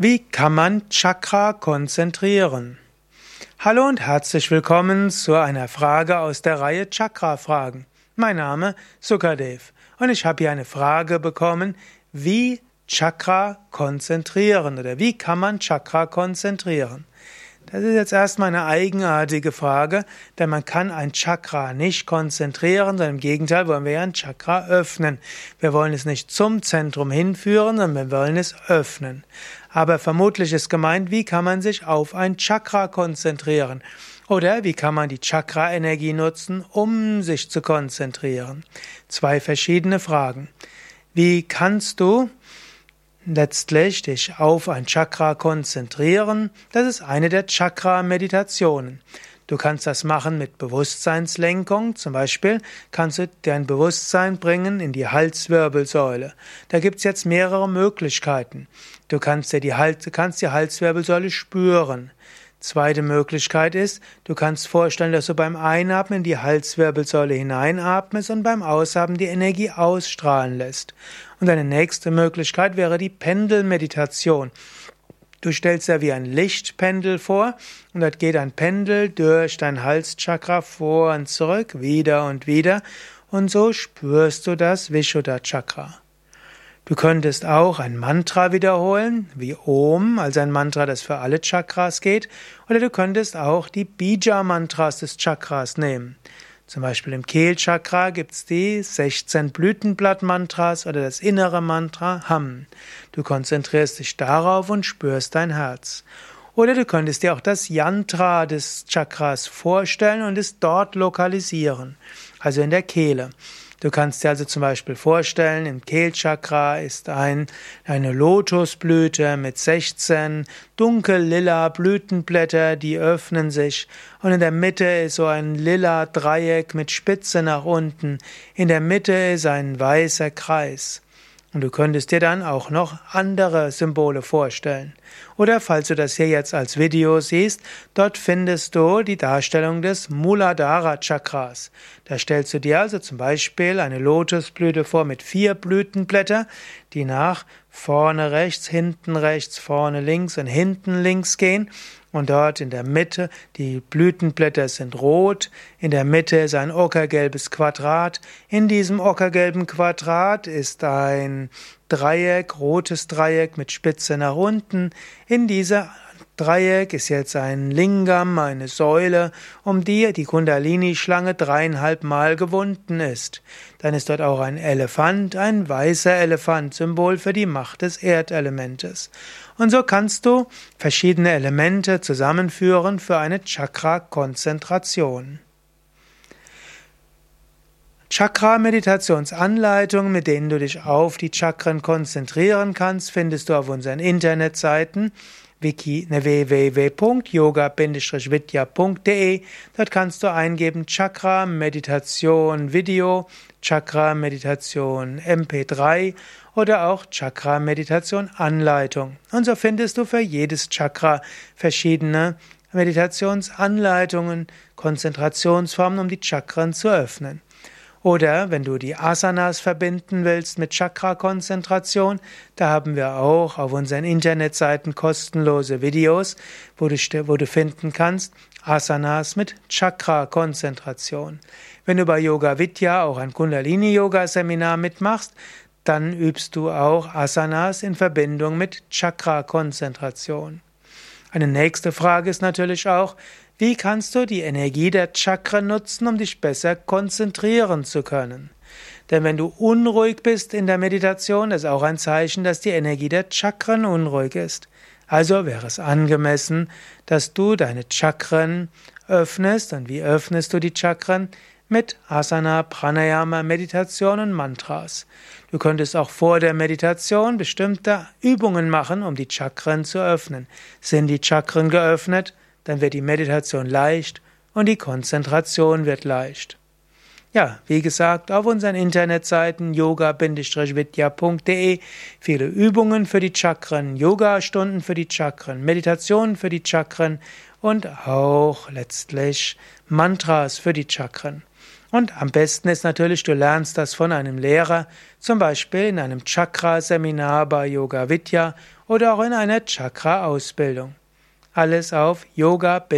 Wie kann man Chakra konzentrieren? Hallo und herzlich willkommen zu einer Frage aus der Reihe Chakra-Fragen. Mein Name Sukadev und ich habe hier eine Frage bekommen, wie Chakra konzentrieren oder wie kann man Chakra konzentrieren? Das ist jetzt erstmal eine eigenartige Frage, denn man kann ein Chakra nicht konzentrieren, sondern im Gegenteil wollen wir ja ein Chakra öffnen. Wir wollen es nicht zum Zentrum hinführen, sondern wir wollen es öffnen. Aber vermutlich ist gemeint, wie kann man sich auf ein Chakra konzentrieren? Oder wie kann man die Chakra-Energie nutzen, um sich zu konzentrieren? Zwei verschiedene Fragen. Wie kannst du letztlich dich auf ein Chakra konzentrieren. Das ist eine der Chakra-Meditationen. Du kannst das machen mit Bewusstseinslenkung. Zum Beispiel kannst du dein Bewusstsein bringen in die Halswirbelsäule. Da gibt's jetzt mehrere Möglichkeiten. Du kannst dir die, Hals, kannst die Halswirbelsäule spüren. Zweite Möglichkeit ist, du kannst vorstellen, dass du beim Einatmen in die Halswirbelsäule hineinatmest und beim Ausatmen die Energie ausstrahlen lässt. Und eine nächste Möglichkeit wäre die Pendelmeditation. Du stellst dir wie ein Lichtpendel vor und dort geht ein Pendel durch dein Halschakra vor und zurück, wieder und wieder und so spürst du das Vishuddha Chakra. Du könntest auch ein Mantra wiederholen, wie Om, also ein Mantra, das für alle Chakras geht, oder du könntest auch die Bija-Mantras des Chakras nehmen. Zum Beispiel im Kehlchakra gibt's die 16 Blütenblatt-Mantras oder das innere Mantra Ham. Du konzentrierst dich darauf und spürst dein Herz. Oder du könntest dir auch das Yantra des Chakras vorstellen und es dort lokalisieren, also in der Kehle. Du kannst dir also zum Beispiel vorstellen, im Kehlchakra ist ein, eine Lotusblüte mit 16 dunkel-lila Blütenblätter, die öffnen sich. Und in der Mitte ist so ein lila Dreieck mit Spitze nach unten. In der Mitte ist ein weißer Kreis. Und du könntest dir dann auch noch andere Symbole vorstellen. Oder falls du das hier jetzt als Video siehst, dort findest du die Darstellung des Muladhara Chakras. Da stellst du dir also zum Beispiel eine Lotusblüte vor mit vier Blütenblätter, die nach vorne rechts, hinten rechts, vorne links und hinten links gehen und dort in der Mitte, die Blütenblätter sind rot, in der Mitte ist ein ockergelbes Quadrat. In diesem ockergelben Quadrat ist ein Dreieck, rotes Dreieck mit Spitze nach unten. In dieser Dreieck ist jetzt ein Lingam, eine Säule, um die die Kundalini-Schlange dreieinhalb Mal gewunden ist. Dann ist dort auch ein Elefant, ein weißer Elefant, Symbol für die Macht des Erdelementes. Und so kannst du verschiedene Elemente zusammenführen für eine Chakra-Konzentration. Chakra-Meditationsanleitungen, mit denen du dich auf die Chakren konzentrieren kannst, findest du auf unseren Internetseiten wiki ne, www.yoga-vidya.de. Dort kannst du eingeben Chakra Meditation Video, Chakra Meditation MP3 oder auch Chakra Meditation Anleitung. Und so findest du für jedes Chakra verschiedene Meditationsanleitungen, Konzentrationsformen, um die Chakren zu öffnen. Oder wenn du die Asanas verbinden willst mit Chakra-Konzentration, da haben wir auch auf unseren Internetseiten kostenlose Videos, wo du, wo du finden kannst Asanas mit Chakra-Konzentration. Wenn du bei Yoga Vidya auch ein Kundalini-Yoga-Seminar mitmachst, dann übst du auch Asanas in Verbindung mit Chakra-Konzentration. Eine nächste Frage ist natürlich auch, wie kannst du die Energie der Chakren nutzen, um dich besser konzentrieren zu können? Denn wenn du unruhig bist in der Meditation, ist auch ein Zeichen, dass die Energie der Chakren unruhig ist. Also wäre es angemessen, dass du deine Chakren öffnest. Und wie öffnest du die Chakren? Mit Asana, Pranayama, Meditation und Mantras. Du könntest auch vor der Meditation bestimmte Übungen machen, um die Chakren zu öffnen. Sind die Chakren geöffnet? Dann wird die Meditation leicht und die Konzentration wird leicht. Ja, wie gesagt, auf unseren Internetseiten yoga-vidya.de viele Übungen für die Chakren, Yoga-Stunden für die Chakren, Meditationen für die Chakren und auch letztlich Mantras für die Chakren. Und am besten ist natürlich, du lernst das von einem Lehrer, zum Beispiel in einem Chakra-Seminar bei Yoga Vidya oder auch in einer Chakra-Ausbildung. Alles auf yoga-vidya.de